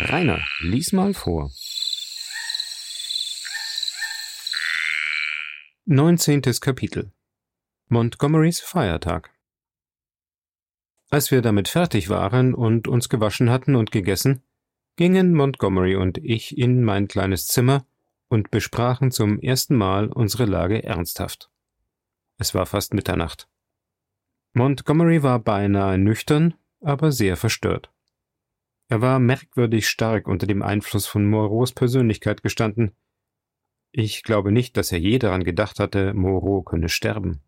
Rainer, lies mal vor. Neunzehntes Kapitel Montgomerys Feiertag Als wir damit fertig waren und uns gewaschen hatten und gegessen, gingen Montgomery und ich in mein kleines Zimmer und besprachen zum ersten Mal unsere Lage ernsthaft. Es war fast Mitternacht. Montgomery war beinahe nüchtern, aber sehr verstört. Er war merkwürdig stark unter dem Einfluss von Moreaus Persönlichkeit gestanden. Ich glaube nicht, dass er je daran gedacht hatte, Moreau könne sterben.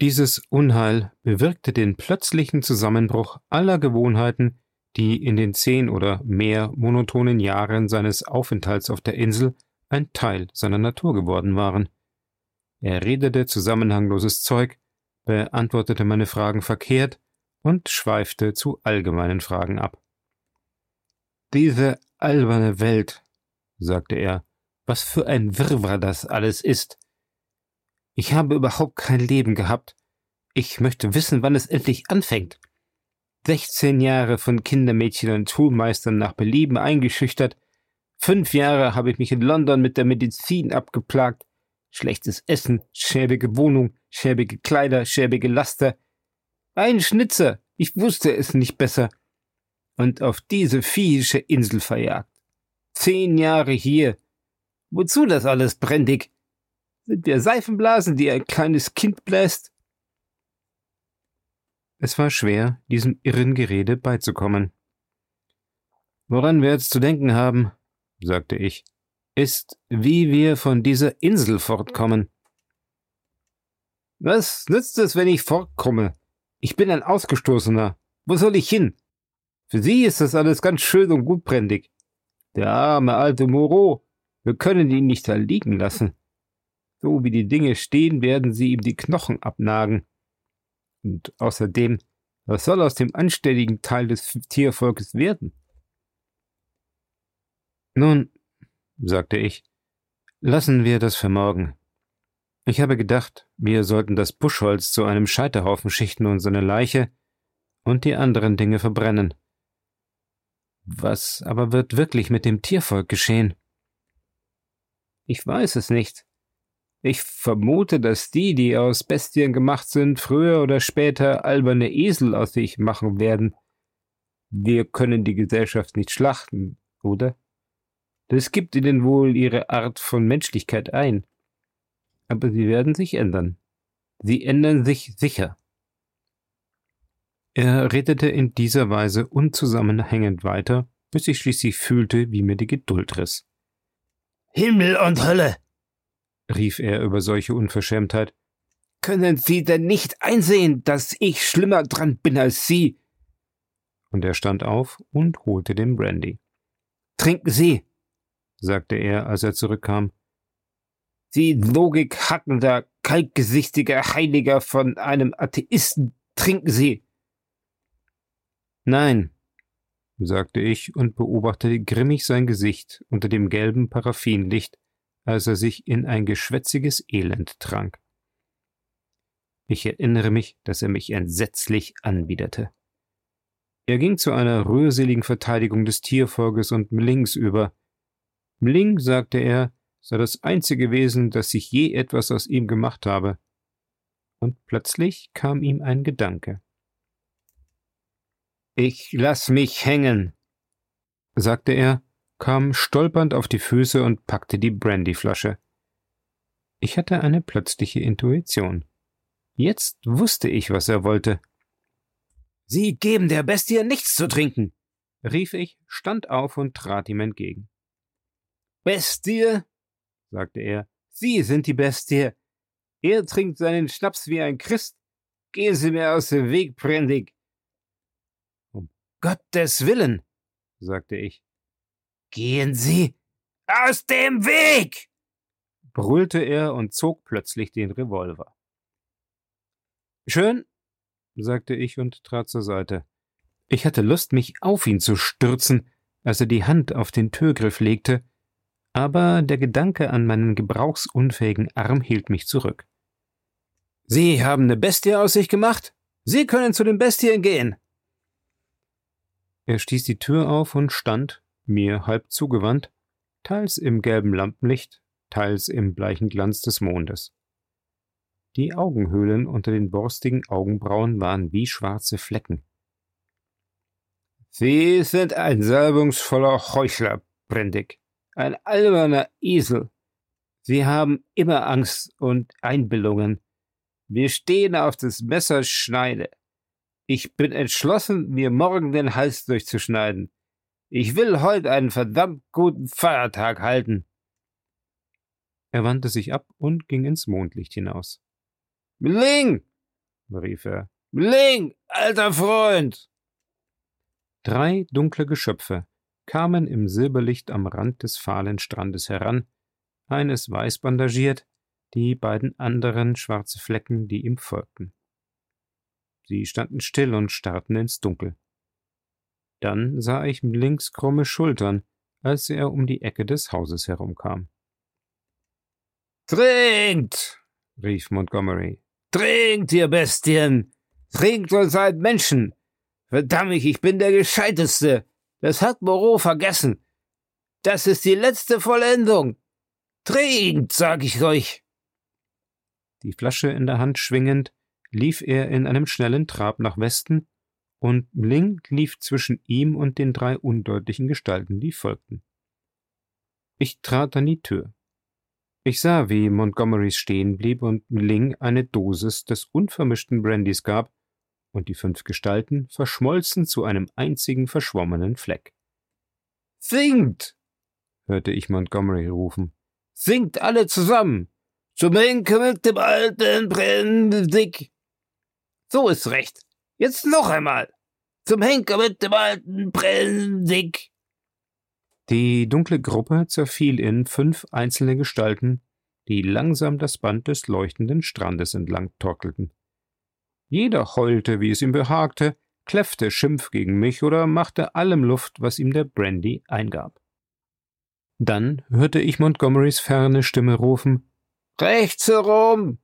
Dieses Unheil bewirkte den plötzlichen Zusammenbruch aller Gewohnheiten, die in den zehn oder mehr monotonen Jahren seines Aufenthalts auf der Insel ein Teil seiner Natur geworden waren. Er redete zusammenhangloses Zeug, beantwortete meine Fragen verkehrt und schweifte zu allgemeinen Fragen ab. Diese alberne Welt, sagte er, was für ein Wirrwarr das alles ist. Ich habe überhaupt kein Leben gehabt. Ich möchte wissen, wann es endlich anfängt. Sechzehn Jahre von Kindermädchen und Schulmeistern nach Belieben eingeschüchtert. Fünf Jahre habe ich mich in London mit der Medizin abgeplagt. Schlechtes Essen, schäbige Wohnung, schäbige Kleider, schäbige Laster. Ein Schnitzer, ich wusste es nicht besser und auf diese viehische Insel verjagt. Zehn Jahre hier. Wozu das alles, Brendig? Sind wir Seifenblasen, die ein kleines Kind bläst? Es war schwer, diesem irren Gerede beizukommen. Woran wir jetzt zu denken haben, sagte ich, ist, wie wir von dieser Insel fortkommen. Was nützt es, wenn ich fortkomme? Ich bin ein Ausgestoßener. Wo soll ich hin? Für Sie ist das alles ganz schön und gutbrändig. Der arme alte Moreau, wir können ihn nicht da liegen lassen. So wie die Dinge stehen, werden sie ihm die Knochen abnagen. Und außerdem, was soll aus dem anständigen Teil des Tiervolkes werden? Nun, sagte ich, lassen wir das für morgen. Ich habe gedacht, wir sollten das Buschholz zu einem Scheiterhaufen schichten und seine Leiche und die anderen Dinge verbrennen. Was aber wird wirklich mit dem Tiervolk geschehen? Ich weiß es nicht. Ich vermute, dass die, die aus Bestien gemacht sind, früher oder später alberne Esel aus sich machen werden. Wir können die Gesellschaft nicht schlachten, oder? Das gibt ihnen wohl ihre Art von Menschlichkeit ein. Aber sie werden sich ändern. Sie ändern sich sicher. Er redete in dieser Weise unzusammenhängend weiter, bis ich schließlich fühlte, wie mir die Geduld riss. Himmel und Hölle! rief er über solche Unverschämtheit. Können Sie denn nicht einsehen, dass ich schlimmer dran bin als Sie? Und er stand auf und holte den Brandy. Trinken Sie, sagte er, als er zurückkam. Sie logikhackender, kaltgesichtiger Heiliger von einem Atheisten, trinken Sie. Nein, sagte ich und beobachtete grimmig sein Gesicht unter dem gelben Paraffinlicht, als er sich in ein geschwätziges Elend trank. Ich erinnere mich, dass er mich entsetzlich anwiderte. Er ging zu einer rührseligen Verteidigung des Tiervolkes und Mlings über. Mling, sagte er, sei das einzige Wesen, das sich je etwas aus ihm gemacht habe. Und plötzlich kam ihm ein Gedanke. Ich lass mich hängen, sagte er, kam stolpernd auf die Füße und packte die Brandyflasche. Ich hatte eine plötzliche Intuition. Jetzt wusste ich, was er wollte. Sie geben der Bestie nichts zu trinken, rief ich, stand auf und trat ihm entgegen. Bestie, sagte er, Sie sind die Bestie. Er trinkt seinen Schnaps wie ein Christ. Gehen Sie mir aus dem Weg, Prendig. Gottes Willen, sagte ich. Gehen Sie aus dem Weg! brüllte er und zog plötzlich den Revolver. Schön, sagte ich und trat zur Seite. Ich hatte Lust, mich auf ihn zu stürzen, als er die Hand auf den Türgriff legte, aber der Gedanke an meinen gebrauchsunfähigen Arm hielt mich zurück. Sie haben eine Bestie aus sich gemacht? Sie können zu den Bestien gehen. Er stieß die Tür auf und stand, mir halb zugewandt, teils im gelben Lampenlicht, teils im bleichen Glanz des Mondes. Die Augenhöhlen unter den borstigen Augenbrauen waren wie schwarze Flecken. Sie sind ein salbungsvoller Heuchler, Brendig, ein alberner Esel. Sie haben immer Angst und Einbildungen. Wir stehen auf des Messers Schneide. Ich bin entschlossen, mir morgen den Hals durchzuschneiden. Ich will heute einen verdammt guten Feiertag halten. Er wandte sich ab und ging ins Mondlicht hinaus. Mling! rief er. Mling, alter Freund! Drei dunkle Geschöpfe kamen im Silberlicht am Rand des fahlen Strandes heran, eines weiß bandagiert, die beiden anderen schwarze Flecken, die ihm folgten. Sie standen still und starrten ins Dunkel. Dann sah ich links krumme Schultern, als er um die Ecke des Hauses herumkam. Trinkt! rief Montgomery. Trinkt, ihr Bestien! Trinkt und seid Menschen! Verdammt, ich bin der Gescheiteste! Das hat Moreau vergessen! Das ist die letzte Vollendung! Trinkt, sag ich euch! Die Flasche in der Hand schwingend, lief er in einem schnellen Trab nach Westen, und Ling lief zwischen ihm und den drei undeutlichen Gestalten, die folgten. Ich trat an die Tür. Ich sah, wie Montgomerys stehen blieb und Ling eine Dosis des unvermischten Brandys gab, und die fünf Gestalten verschmolzen zu einem einzigen verschwommenen Fleck. Singt! hörte ich Montgomery rufen. Singt alle zusammen! Zum Henker mit dem alten Brendick! So ist recht. Jetzt noch einmal. Zum Henker mit dem alten Brendick. Die dunkle Gruppe zerfiel in fünf einzelne Gestalten, die langsam das Band des leuchtenden Strandes entlang torkelten. Jeder heulte, wie es ihm behagte, kläffte Schimpf gegen mich oder machte allem Luft, was ihm der Brandy eingab. Dann hörte ich Montgomerys ferne Stimme rufen Rechts herum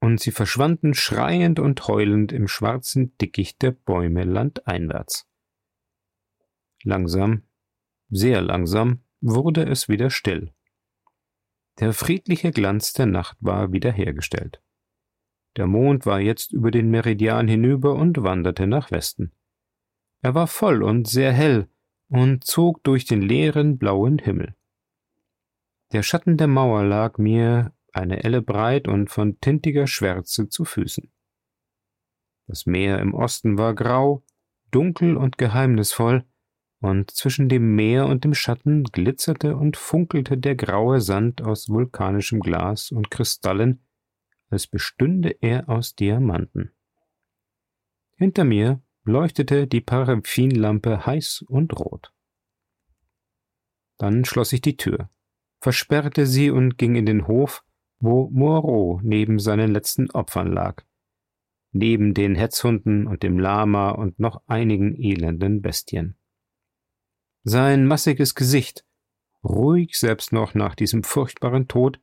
und sie verschwanden schreiend und heulend im schwarzen Dickicht der Bäume landeinwärts. Langsam, sehr langsam, wurde es wieder still. Der friedliche Glanz der Nacht war wiederhergestellt. Der Mond war jetzt über den Meridian hinüber und wanderte nach Westen. Er war voll und sehr hell und zog durch den leeren blauen Himmel. Der Schatten der Mauer lag mir eine Elle breit und von tintiger Schwärze zu Füßen. Das Meer im Osten war grau, dunkel und geheimnisvoll, und zwischen dem Meer und dem Schatten glitzerte und funkelte der graue Sand aus vulkanischem Glas und Kristallen, als bestünde er aus Diamanten. Hinter mir leuchtete die Paraffinlampe heiß und rot. Dann schloss ich die Tür, versperrte sie und ging in den Hof, wo Moreau neben seinen letzten Opfern lag, neben den Hetzhunden und dem Lama und noch einigen elenden Bestien. Sein massiges Gesicht, ruhig selbst noch nach diesem furchtbaren Tod,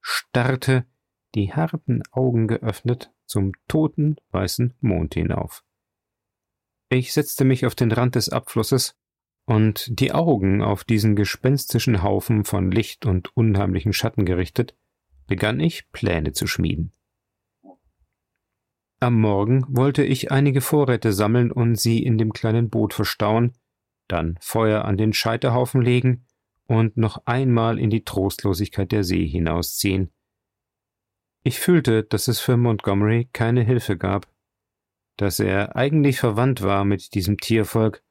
starrte, die harten Augen geöffnet, zum toten weißen Mond hinauf. Ich setzte mich auf den Rand des Abflusses, und die Augen auf diesen gespenstischen Haufen von Licht und unheimlichen Schatten gerichtet, begann ich Pläne zu schmieden. Am Morgen wollte ich einige Vorräte sammeln und sie in dem kleinen Boot verstauen, dann Feuer an den Scheiterhaufen legen und noch einmal in die Trostlosigkeit der See hinausziehen. Ich fühlte, dass es für Montgomery keine Hilfe gab, dass er eigentlich verwandt war mit diesem Tiervolk,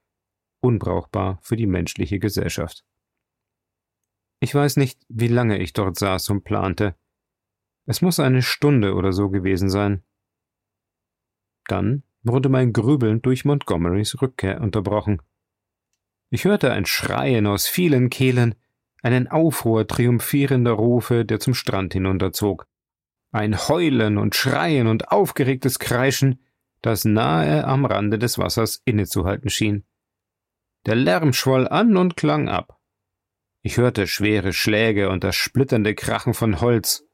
unbrauchbar für die menschliche Gesellschaft. Ich weiß nicht, wie lange ich dort saß und plante, es muss eine Stunde oder so gewesen sein. Dann wurde mein Grübeln durch Montgomerys Rückkehr unterbrochen. Ich hörte ein Schreien aus vielen Kehlen, einen Aufruhr triumphierender Rufe, der zum Strand hinunterzog, ein Heulen und Schreien und aufgeregtes Kreischen, das nahe am Rande des Wassers innezuhalten schien. Der Lärm schwoll an und klang ab. Ich hörte schwere Schläge und das splitternde Krachen von Holz,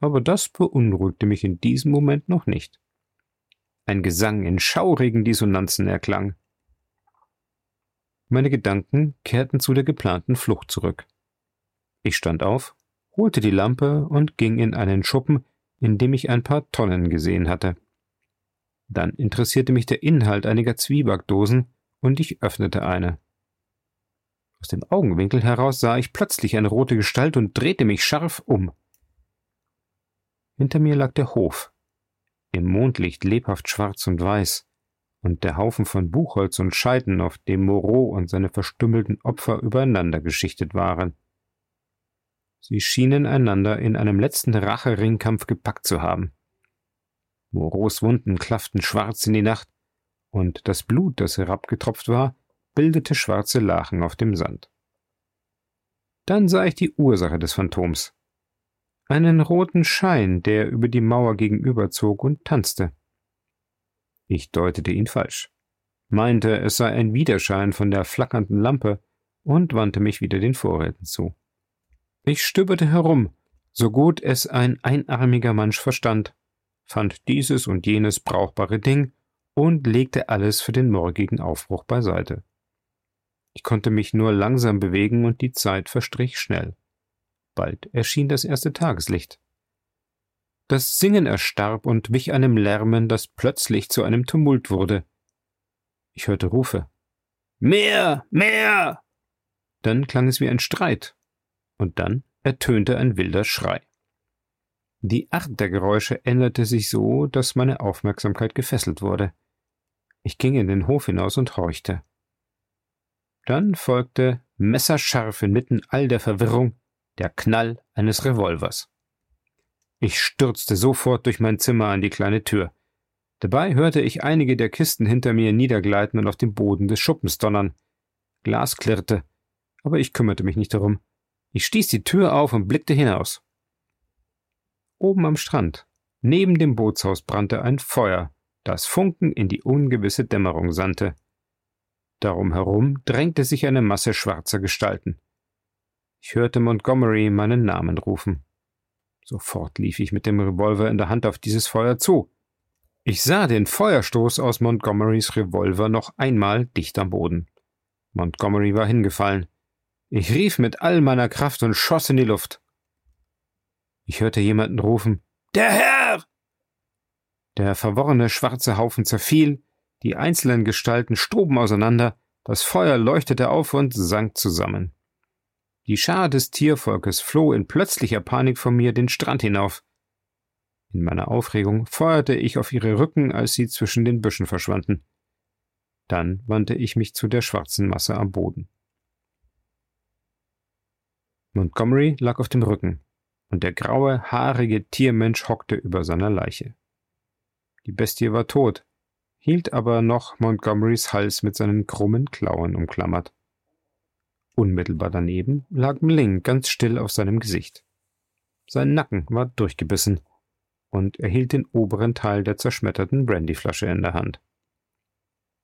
aber das beunruhigte mich in diesem Moment noch nicht. Ein Gesang in schaurigen Dissonanzen erklang. Meine Gedanken kehrten zu der geplanten Flucht zurück. Ich stand auf, holte die Lampe und ging in einen Schuppen, in dem ich ein paar Tonnen gesehen hatte. Dann interessierte mich der Inhalt einiger Zwiebackdosen und ich öffnete eine. Aus dem Augenwinkel heraus sah ich plötzlich eine rote Gestalt und drehte mich scharf um. Hinter mir lag der Hof, im Mondlicht lebhaft schwarz und weiß, und der Haufen von Buchholz und Scheiten, auf dem Moreau und seine verstümmelten Opfer übereinander geschichtet waren. Sie schienen einander in einem letzten Racheringkampf gepackt zu haben. Moreaus Wunden klafften schwarz in die Nacht, und das Blut, das herabgetropft war, bildete schwarze Lachen auf dem Sand. Dann sah ich die Ursache des Phantoms. Einen roten Schein, der über die Mauer gegenüberzog und tanzte. Ich deutete ihn falsch, meinte, es sei ein Widerschein von der flackernden Lampe und wandte mich wieder den Vorräten zu. Ich stöberte herum, so gut es ein einarmiger Mensch verstand, fand dieses und jenes brauchbare Ding und legte alles für den morgigen Aufbruch beiseite. Ich konnte mich nur langsam bewegen und die Zeit verstrich schnell. Bald erschien das erste Tageslicht. Das Singen erstarb und wich einem Lärmen, das plötzlich zu einem Tumult wurde. Ich hörte Rufe. Mehr, mehr! Dann klang es wie ein Streit, und dann ertönte ein wilder Schrei. Die Art der Geräusche änderte sich so, dass meine Aufmerksamkeit gefesselt wurde. Ich ging in den Hof hinaus und horchte. Dann folgte messerscharf inmitten all der Verwirrung der Knall eines Revolvers. Ich stürzte sofort durch mein Zimmer an die kleine Tür. Dabei hörte ich einige der Kisten hinter mir niedergleiten und auf dem Boden des Schuppens donnern. Glas klirrte, aber ich kümmerte mich nicht darum. Ich stieß die Tür auf und blickte hinaus. Oben am Strand, neben dem Bootshaus, brannte ein Feuer, das Funken in die ungewisse Dämmerung sandte. Darum herum drängte sich eine Masse schwarzer Gestalten. Ich hörte Montgomery meinen Namen rufen. Sofort lief ich mit dem Revolver in der Hand auf dieses Feuer zu. Ich sah den Feuerstoß aus Montgomerys Revolver noch einmal dicht am Boden. Montgomery war hingefallen. Ich rief mit all meiner Kraft und schoss in die Luft. Ich hörte jemanden rufen Der Herr. Der verworrene schwarze Haufen zerfiel, die einzelnen Gestalten stoben auseinander, das Feuer leuchtete auf und sank zusammen. Die Schar des Tiervolkes floh in plötzlicher Panik von mir den Strand hinauf. In meiner Aufregung feuerte ich auf ihre Rücken, als sie zwischen den Büschen verschwanden. Dann wandte ich mich zu der schwarzen Masse am Boden. Montgomery lag auf dem Rücken, und der graue, haarige Tiermensch hockte über seiner Leiche. Die Bestie war tot, hielt aber noch Montgomerys Hals mit seinen krummen Klauen umklammert. Unmittelbar daneben lag Mling ganz still auf seinem Gesicht. Sein Nacken war durchgebissen, und er hielt den oberen Teil der zerschmetterten Brandyflasche in der Hand.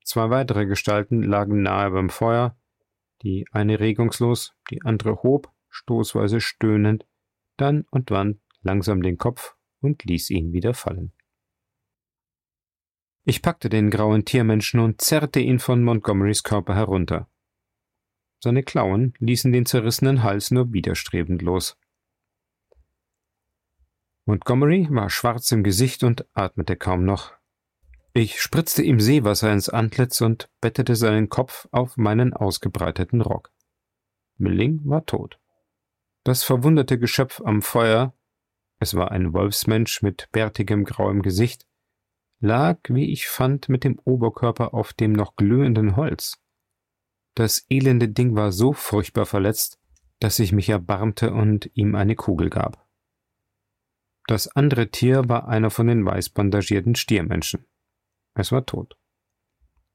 Zwei weitere Gestalten lagen nahe beim Feuer, die eine regungslos, die andere hob, stoßweise stöhnend, dann und wann langsam den Kopf und ließ ihn wieder fallen. Ich packte den grauen Tiermenschen und zerrte ihn von Montgomerys Körper herunter. Seine Klauen ließen den zerrissenen Hals nur widerstrebend los. Montgomery war schwarz im Gesicht und atmete kaum noch. Ich spritzte ihm Seewasser ins Antlitz und bettete seinen Kopf auf meinen ausgebreiteten Rock. Milling war tot. Das verwundete Geschöpf am Feuer, es war ein Wolfsmensch mit bärtigem grauem Gesicht, lag, wie ich fand, mit dem Oberkörper auf dem noch glühenden Holz. Das elende Ding war so furchtbar verletzt, dass ich mich erbarmte und ihm eine Kugel gab. Das andere Tier war einer von den weiß bandagierten Stiermenschen. Es war tot.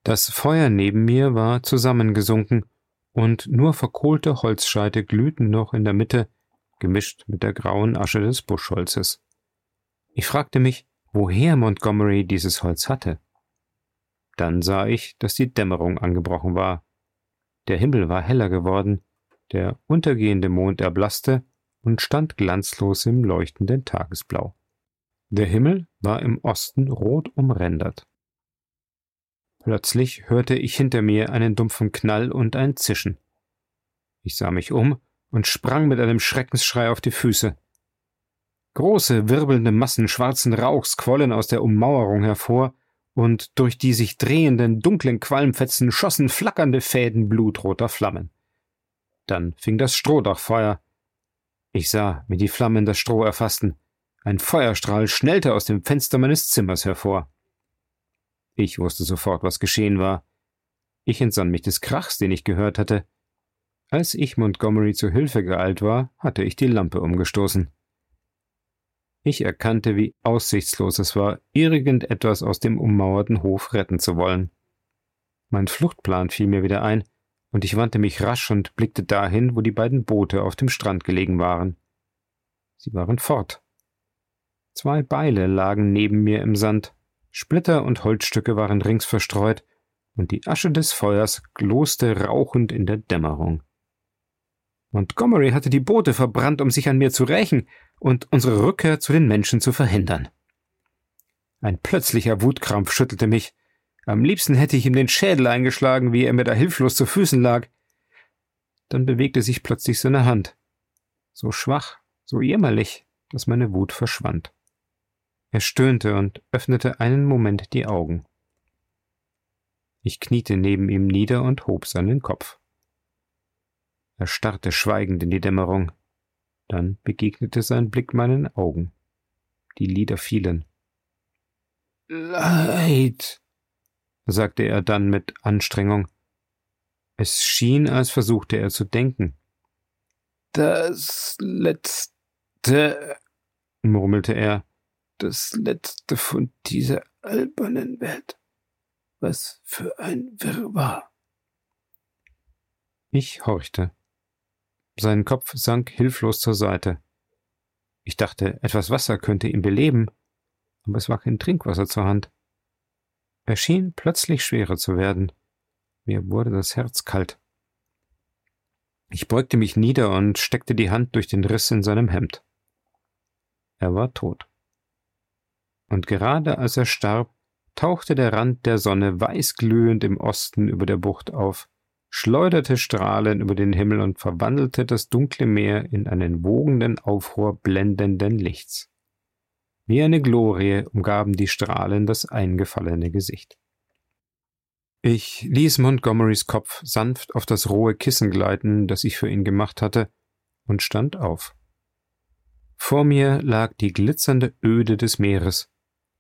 Das Feuer neben mir war zusammengesunken, und nur verkohlte Holzscheite glühten noch in der Mitte, gemischt mit der grauen Asche des Buschholzes. Ich fragte mich, woher Montgomery dieses Holz hatte. Dann sah ich, dass die Dämmerung angebrochen war. Der Himmel war heller geworden, der untergehende Mond erblasste und stand glanzlos im leuchtenden Tagesblau. Der Himmel war im Osten rot umrändert. Plötzlich hörte ich hinter mir einen dumpfen Knall und ein Zischen. Ich sah mich um und sprang mit einem Schreckensschrei auf die Füße. Große, wirbelnde Massen schwarzen Rauchs quollen aus der Ummauerung hervor, und durch die sich drehenden, dunklen Qualmfetzen schossen flackernde Fäden blutroter Flammen. Dann fing das Strohdach Feuer. Ich sah, wie die Flammen das Stroh erfassten. Ein Feuerstrahl schnellte aus dem Fenster meines Zimmers hervor. Ich wusste sofort, was geschehen war. Ich entsann mich des Krachs, den ich gehört hatte. Als ich Montgomery zu Hilfe geeilt war, hatte ich die Lampe umgestoßen. Ich erkannte, wie aussichtslos es war, irgendetwas aus dem ummauerten Hof retten zu wollen. Mein Fluchtplan fiel mir wieder ein, und ich wandte mich rasch und blickte dahin, wo die beiden Boote auf dem Strand gelegen waren. Sie waren fort. Zwei Beile lagen neben mir im Sand, Splitter und Holzstücke waren rings verstreut, und die Asche des Feuers gloste rauchend in der Dämmerung. Montgomery hatte die Boote verbrannt, um sich an mir zu rächen und unsere Rückkehr zu den Menschen zu verhindern. Ein plötzlicher Wutkrampf schüttelte mich. Am liebsten hätte ich ihm den Schädel eingeschlagen, wie er mir da hilflos zu Füßen lag. Dann bewegte sich plötzlich seine Hand. So schwach, so jämmerlich, dass meine Wut verschwand. Er stöhnte und öffnete einen Moment die Augen. Ich kniete neben ihm nieder und hob seinen Kopf. Er starrte schweigend in die Dämmerung. Dann begegnete sein Blick meinen Augen. Die Lider fielen. Leid, sagte er dann mit Anstrengung. Es schien, als versuchte er zu denken. Das letzte, murmelte er, das letzte von dieser albernen Welt. Was für ein Wirrwarr. Ich horchte. Sein Kopf sank hilflos zur Seite. Ich dachte, etwas Wasser könnte ihn beleben, aber es war kein Trinkwasser zur Hand. Er schien plötzlich schwerer zu werden. Mir wurde das Herz kalt. Ich beugte mich nieder und steckte die Hand durch den Riss in seinem Hemd. Er war tot. Und gerade als er starb, tauchte der Rand der Sonne weißglühend im Osten über der Bucht auf schleuderte Strahlen über den Himmel und verwandelte das dunkle Meer in einen wogenden Aufruhr blendenden Lichts. Wie eine Glorie umgaben die Strahlen das eingefallene Gesicht. Ich ließ Montgomerys Kopf sanft auf das rohe Kissen gleiten, das ich für ihn gemacht hatte, und stand auf. Vor mir lag die glitzernde Öde des Meeres,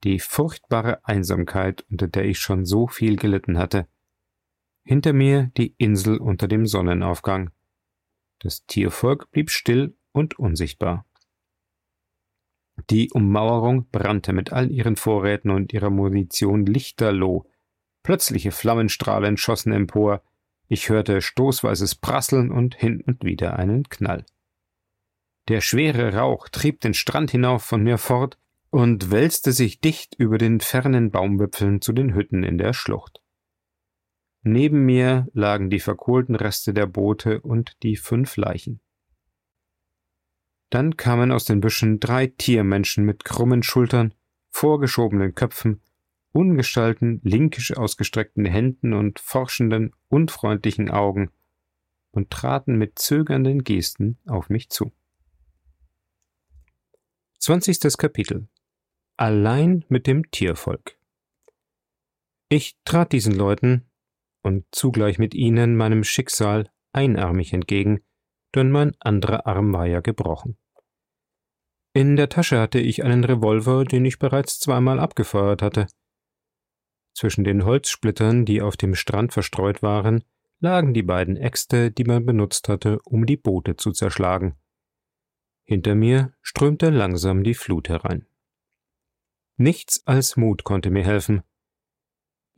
die furchtbare Einsamkeit, unter der ich schon so viel gelitten hatte, hinter mir die Insel unter dem Sonnenaufgang. Das Tiervolk blieb still und unsichtbar. Die Ummauerung brannte mit all ihren Vorräten und ihrer Munition lichterloh. Plötzliche Flammenstrahlen schossen empor. Ich hörte stoßweises Prasseln und hin und wieder einen Knall. Der schwere Rauch trieb den Strand hinauf von mir fort und wälzte sich dicht über den fernen Baumwipfeln zu den Hütten in der Schlucht. Neben mir lagen die verkohlten Reste der Boote und die fünf Leichen. Dann kamen aus den Büschen drei Tiermenschen mit krummen Schultern, vorgeschobenen Köpfen, ungestalten, linkisch ausgestreckten Händen und forschenden, unfreundlichen Augen und traten mit zögernden Gesten auf mich zu. Zwanzigstes Kapitel Allein mit dem Tiervolk Ich trat diesen Leuten, und zugleich mit ihnen meinem Schicksal einarmig entgegen, denn mein anderer Arm war ja gebrochen. In der Tasche hatte ich einen Revolver, den ich bereits zweimal abgefeuert hatte. Zwischen den Holzsplittern, die auf dem Strand verstreut waren, lagen die beiden Äxte, die man benutzt hatte, um die Boote zu zerschlagen. Hinter mir strömte langsam die Flut herein. Nichts als Mut konnte mir helfen,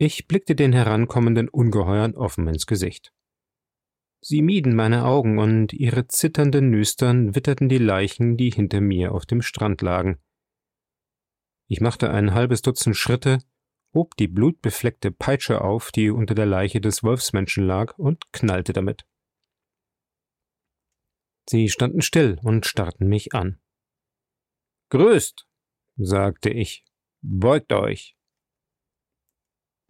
ich blickte den herankommenden Ungeheuern offen ins Gesicht. Sie mieden meine Augen und ihre zitternden Nüstern witterten die Leichen, die hinter mir auf dem Strand lagen. Ich machte ein halbes Dutzend Schritte, hob die blutbefleckte Peitsche auf, die unter der Leiche des Wolfsmenschen lag, und knallte damit. Sie standen still und starrten mich an. Grüßt, sagte ich, beugt euch.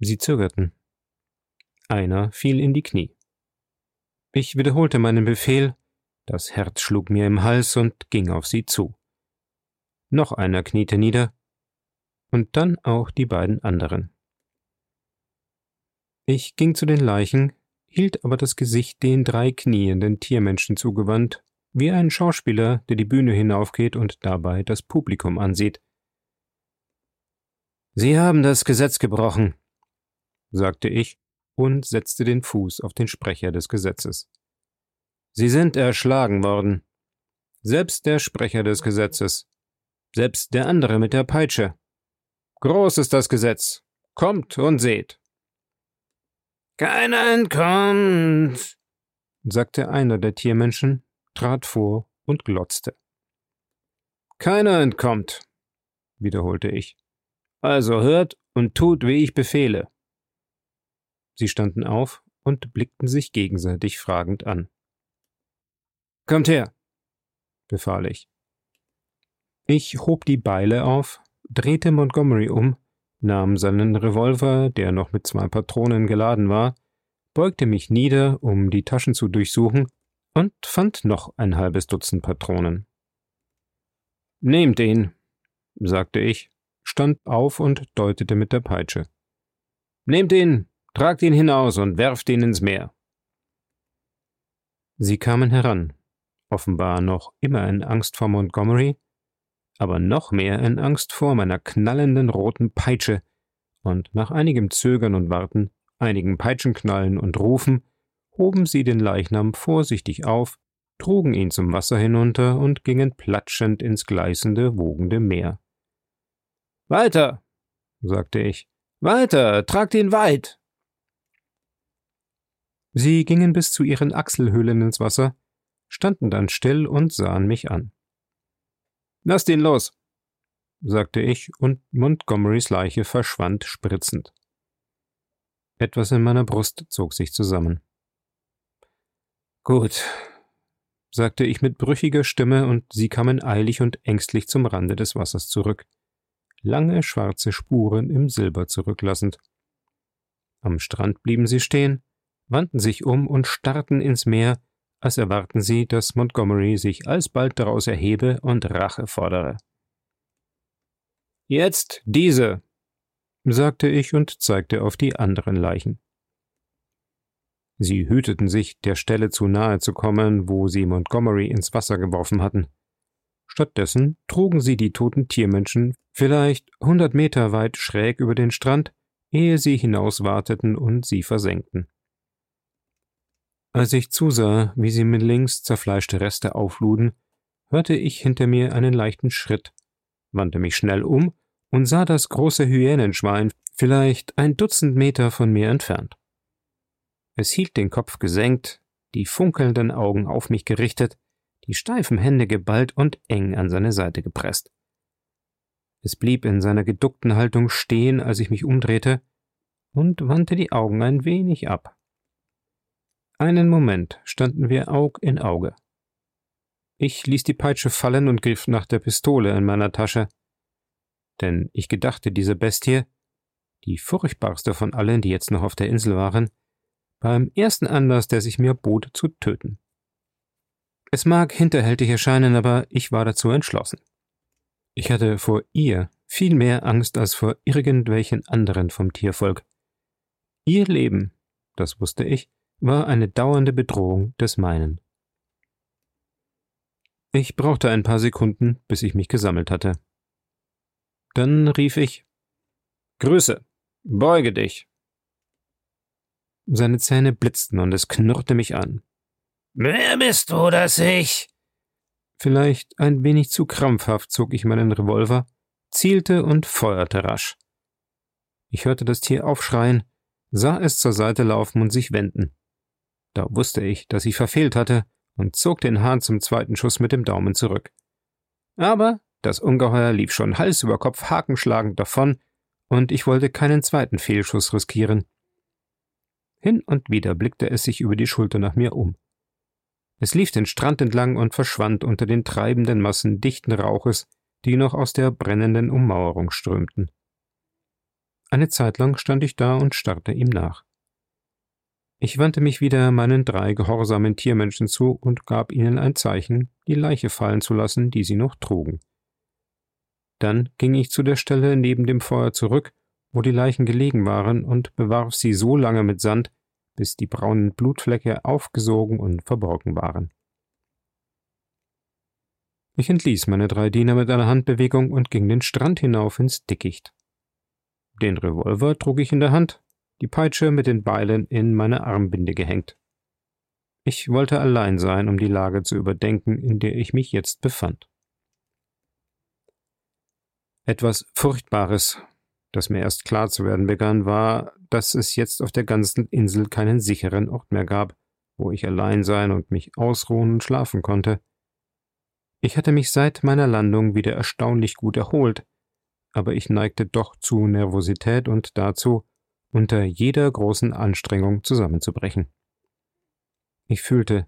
Sie zögerten. Einer fiel in die Knie. Ich wiederholte meinen Befehl, das Herz schlug mir im Hals und ging auf sie zu. Noch einer kniete nieder, und dann auch die beiden anderen. Ich ging zu den Leichen, hielt aber das Gesicht den drei knienden Tiermenschen zugewandt, wie ein Schauspieler, der die Bühne hinaufgeht und dabei das Publikum ansieht. Sie haben das Gesetz gebrochen, sagte ich und setzte den Fuß auf den Sprecher des Gesetzes. Sie sind erschlagen worden. Selbst der Sprecher des Gesetzes. Selbst der andere mit der Peitsche. Groß ist das Gesetz. Kommt und seht. Keiner entkommt, sagte einer der Tiermenschen, trat vor und glotzte. Keiner entkommt, wiederholte ich. Also hört und tut, wie ich befehle. Sie standen auf und blickten sich gegenseitig fragend an. Kommt her, befahl ich. Ich hob die Beile auf, drehte Montgomery um, nahm seinen Revolver, der noch mit zwei Patronen geladen war, beugte mich nieder, um die Taschen zu durchsuchen, und fand noch ein halbes Dutzend Patronen. Nehmt ihn, sagte ich, stand auf und deutete mit der Peitsche. Nehmt ihn, Tragt ihn hinaus und werft ihn ins Meer. Sie kamen heran, offenbar noch immer in Angst vor Montgomery, aber noch mehr in Angst vor meiner knallenden roten Peitsche, und nach einigem Zögern und Warten, einigen Peitschenknallen und Rufen, hoben sie den Leichnam vorsichtig auf, trugen ihn zum Wasser hinunter und gingen platschend ins gleißende, wogende Meer. Weiter, sagte ich, weiter, tragt ihn weit. Sie gingen bis zu ihren Achselhöhlen ins Wasser, standen dann still und sahen mich an. Lasst ihn los, sagte ich, und Montgomerys Leiche verschwand spritzend. Etwas in meiner Brust zog sich zusammen. Gut, sagte ich mit brüchiger Stimme, und sie kamen eilig und ängstlich zum Rande des Wassers zurück, lange schwarze Spuren im Silber zurücklassend. Am Strand blieben sie stehen, wandten sich um und starrten ins Meer, als erwarten sie, dass Montgomery sich alsbald daraus erhebe und Rache fordere. Jetzt diese, sagte ich und zeigte auf die anderen Leichen. Sie hüteten sich, der Stelle zu nahe zu kommen, wo sie Montgomery ins Wasser geworfen hatten. Stattdessen trugen sie die toten Tiermenschen vielleicht hundert Meter weit schräg über den Strand, ehe sie hinauswarteten und sie versenkten. Als ich zusah, wie sie mit links zerfleischte Reste aufluden, hörte ich hinter mir einen leichten Schritt, wandte mich schnell um und sah das große Hyänenschwein vielleicht ein Dutzend Meter von mir entfernt. Es hielt den Kopf gesenkt, die funkelnden Augen auf mich gerichtet, die steifen Hände geballt und eng an seine Seite gepresst. Es blieb in seiner geduckten Haltung stehen, als ich mich umdrehte, und wandte die Augen ein wenig ab. Einen Moment standen wir Aug in Auge. Ich ließ die Peitsche fallen und griff nach der Pistole in meiner Tasche. Denn ich gedachte diese Bestie, die furchtbarste von allen, die jetzt noch auf der Insel waren, beim ersten Anlass, der sich mir bot, zu töten. Es mag hinterhältig erscheinen, aber ich war dazu entschlossen. Ich hatte vor ihr viel mehr Angst als vor irgendwelchen anderen vom Tiervolk. Ihr Leben, das wusste ich, war eine dauernde Bedrohung des meinen. Ich brauchte ein paar Sekunden, bis ich mich gesammelt hatte. Dann rief ich Grüße, beuge dich. Seine Zähne blitzten und es knurrte mich an. Wer bist du, dass ich? Vielleicht ein wenig zu krampfhaft zog ich meinen Revolver, zielte und feuerte rasch. Ich hörte das Tier aufschreien, sah es zur Seite laufen und sich wenden. Da wusste ich, dass ich verfehlt hatte und zog den Hahn zum zweiten Schuss mit dem Daumen zurück. Aber das Ungeheuer lief schon Hals über Kopf hakenschlagend davon, und ich wollte keinen zweiten Fehlschuss riskieren. Hin und wieder blickte es sich über die Schulter nach mir um. Es lief den Strand entlang und verschwand unter den treibenden Massen dichten Rauches, die noch aus der brennenden Ummauerung strömten. Eine Zeit lang stand ich da und starrte ihm nach. Ich wandte mich wieder meinen drei gehorsamen Tiermenschen zu und gab ihnen ein Zeichen, die Leiche fallen zu lassen, die sie noch trugen. Dann ging ich zu der Stelle neben dem Feuer zurück, wo die Leichen gelegen waren, und bewarf sie so lange mit Sand, bis die braunen Blutflecke aufgesogen und verborgen waren. Ich entließ meine drei Diener mit einer Handbewegung und ging den Strand hinauf ins Dickicht. Den Revolver trug ich in der Hand, die Peitsche mit den Beilen in meine Armbinde gehängt. Ich wollte allein sein, um die Lage zu überdenken, in der ich mich jetzt befand. Etwas Furchtbares, das mir erst klar zu werden begann, war, dass es jetzt auf der ganzen Insel keinen sicheren Ort mehr gab, wo ich allein sein und mich ausruhen und schlafen konnte. Ich hatte mich seit meiner Landung wieder erstaunlich gut erholt, aber ich neigte doch zu Nervosität und dazu, unter jeder großen Anstrengung zusammenzubrechen. Ich fühlte,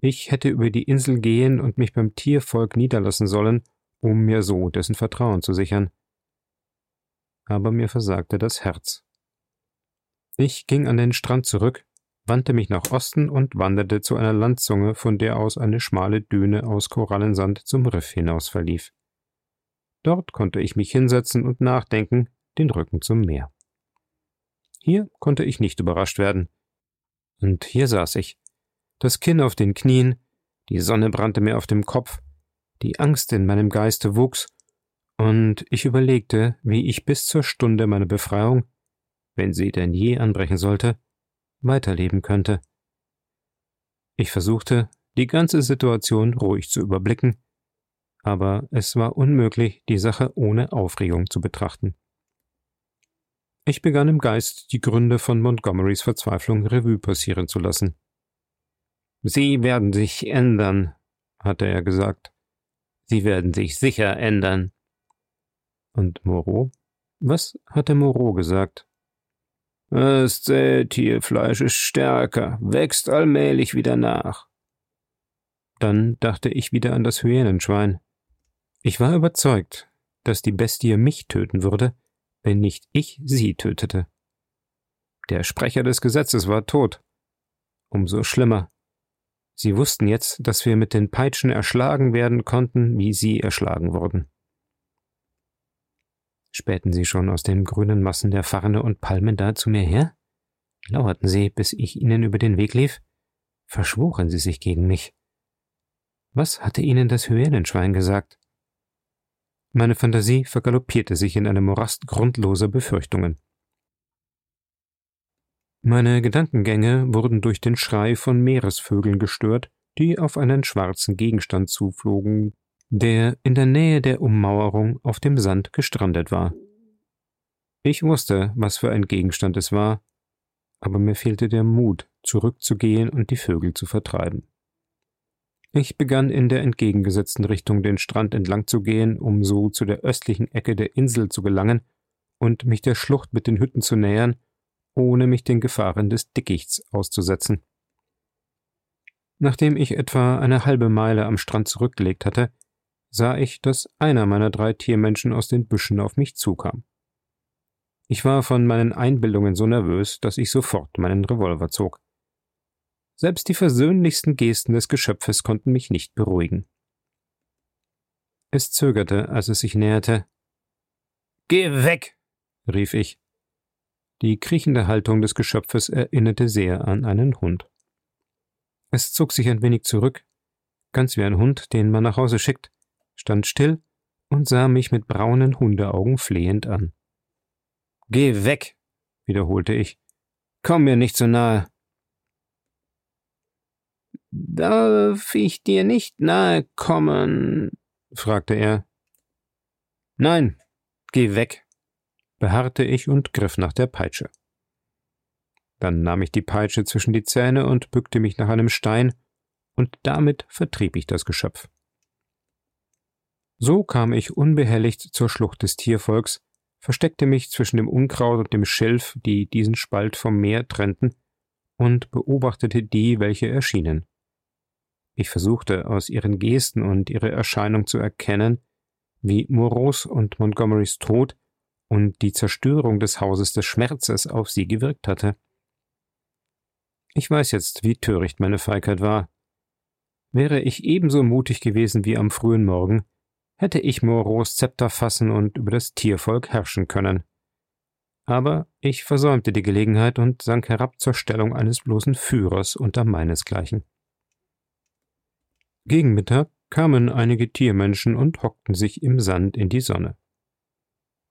ich hätte über die Insel gehen und mich beim Tiervolk niederlassen sollen, um mir so dessen Vertrauen zu sichern. Aber mir versagte das Herz. Ich ging an den Strand zurück, wandte mich nach Osten und wanderte zu einer Landzunge, von der aus eine schmale Düne aus Korallensand zum Riff hinaus verlief. Dort konnte ich mich hinsetzen und nachdenken, den Rücken zum Meer. Hier konnte ich nicht überrascht werden. Und hier saß ich, das Kinn auf den Knien, die Sonne brannte mir auf dem Kopf, die Angst in meinem Geiste wuchs, und ich überlegte, wie ich bis zur Stunde meiner Befreiung, wenn sie denn je anbrechen sollte, weiterleben könnte. Ich versuchte, die ganze Situation ruhig zu überblicken, aber es war unmöglich, die Sache ohne Aufregung zu betrachten. Ich begann im Geist die Gründe von Montgomerys Verzweiflung Revue passieren zu lassen. Sie werden sich ändern, hatte er gesagt. Sie werden sich sicher ändern. Und Moreau? Was hatte Moreau gesagt? Das Tierfleisch ist stärker, wächst allmählich wieder nach. Dann dachte ich wieder an das Hyänenschwein. Ich war überzeugt, dass die Bestie mich töten würde, wenn nicht ich sie tötete. Der Sprecher des Gesetzes war tot. Umso schlimmer. Sie wussten jetzt, dass wir mit den Peitschen erschlagen werden konnten, wie sie erschlagen wurden. Spähten sie schon aus den grünen Massen der Farne und Palmen da zu mir her? Lauerten sie, bis ich ihnen über den Weg lief? Verschworen sie sich gegen mich? Was hatte ihnen das Hyänenschwein gesagt? Meine Fantasie vergaloppierte sich in einem Morast grundloser Befürchtungen. Meine Gedankengänge wurden durch den Schrei von Meeresvögeln gestört, die auf einen schwarzen Gegenstand zuflogen, der in der Nähe der Ummauerung auf dem Sand gestrandet war. Ich wusste, was für ein Gegenstand es war, aber mir fehlte der Mut, zurückzugehen und die Vögel zu vertreiben. Ich begann in der entgegengesetzten Richtung den Strand entlang zu gehen, um so zu der östlichen Ecke der Insel zu gelangen und mich der Schlucht mit den Hütten zu nähern, ohne mich den Gefahren des Dickichts auszusetzen. Nachdem ich etwa eine halbe Meile am Strand zurückgelegt hatte, sah ich, dass einer meiner drei Tiermenschen aus den Büschen auf mich zukam. Ich war von meinen Einbildungen so nervös, dass ich sofort meinen Revolver zog. Selbst die versöhnlichsten Gesten des Geschöpfes konnten mich nicht beruhigen. Es zögerte, als es sich näherte. Geh weg! rief ich. Die kriechende Haltung des Geschöpfes erinnerte sehr an einen Hund. Es zog sich ein wenig zurück, ganz wie ein Hund, den man nach Hause schickt, stand still und sah mich mit braunen Hundeaugen flehend an. Geh weg, wiederholte ich. Komm mir nicht so nahe. Darf ich dir nicht nahe kommen? fragte er. Nein, geh weg, beharrte ich und griff nach der Peitsche. Dann nahm ich die Peitsche zwischen die Zähne und bückte mich nach einem Stein, und damit vertrieb ich das Geschöpf. So kam ich unbehelligt zur Schlucht des Tiervolks, versteckte mich zwischen dem Unkraut und dem Schilf, die diesen Spalt vom Meer trennten, und beobachtete die, welche erschienen. Ich versuchte aus ihren Gesten und ihrer Erscheinung zu erkennen, wie Moreaus und Montgomerys Tod und die Zerstörung des Hauses des Schmerzes auf sie gewirkt hatte. Ich weiß jetzt, wie töricht meine Feigheit war. Wäre ich ebenso mutig gewesen wie am frühen Morgen, hätte ich Moros Zepter fassen und über das Tiervolk herrschen können. Aber ich versäumte die Gelegenheit und sank herab zur Stellung eines bloßen Führers unter meinesgleichen. Gegen Mittag kamen einige Tiermenschen und hockten sich im Sand in die Sonne.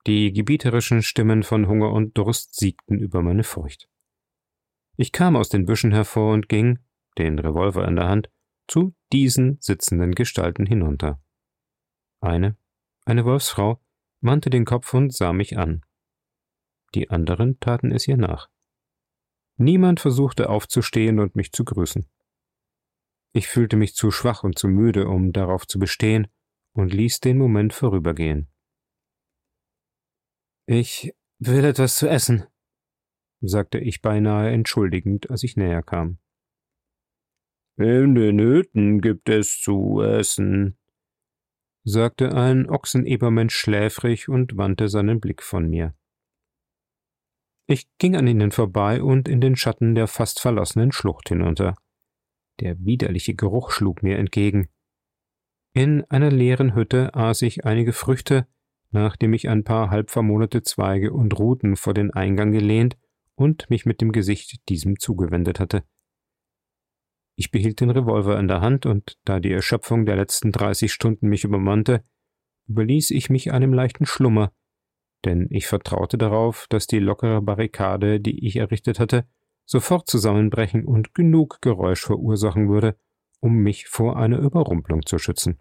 Die gebieterischen Stimmen von Hunger und Durst siegten über meine Furcht. Ich kam aus den Büschen hervor und ging, den Revolver in der Hand, zu diesen sitzenden Gestalten hinunter. Eine, eine Wolfsfrau, wandte den Kopf und sah mich an. Die anderen taten es ihr nach. Niemand versuchte aufzustehen und mich zu grüßen. Ich fühlte mich zu schwach und zu müde, um darauf zu bestehen, und ließ den Moment vorübergehen. Ich will etwas zu essen, sagte ich beinahe entschuldigend, als ich näher kam. In den Hütten gibt es zu essen, sagte ein Ochsenebermensch schläfrig und wandte seinen Blick von mir. Ich ging an ihnen vorbei und in den Schatten der fast verlassenen Schlucht hinunter. Der widerliche Geruch schlug mir entgegen. In einer leeren Hütte aß ich einige Früchte, nachdem ich ein paar halb vermonate Zweige und Ruten vor den Eingang gelehnt und mich mit dem Gesicht diesem zugewendet hatte. Ich behielt den Revolver in der Hand, und da die Erschöpfung der letzten dreißig Stunden mich übermannte, überließ ich mich einem leichten Schlummer, denn ich vertraute darauf, dass die lockere Barrikade, die ich errichtet hatte, sofort zusammenbrechen und genug Geräusch verursachen würde, um mich vor einer Überrumpelung zu schützen.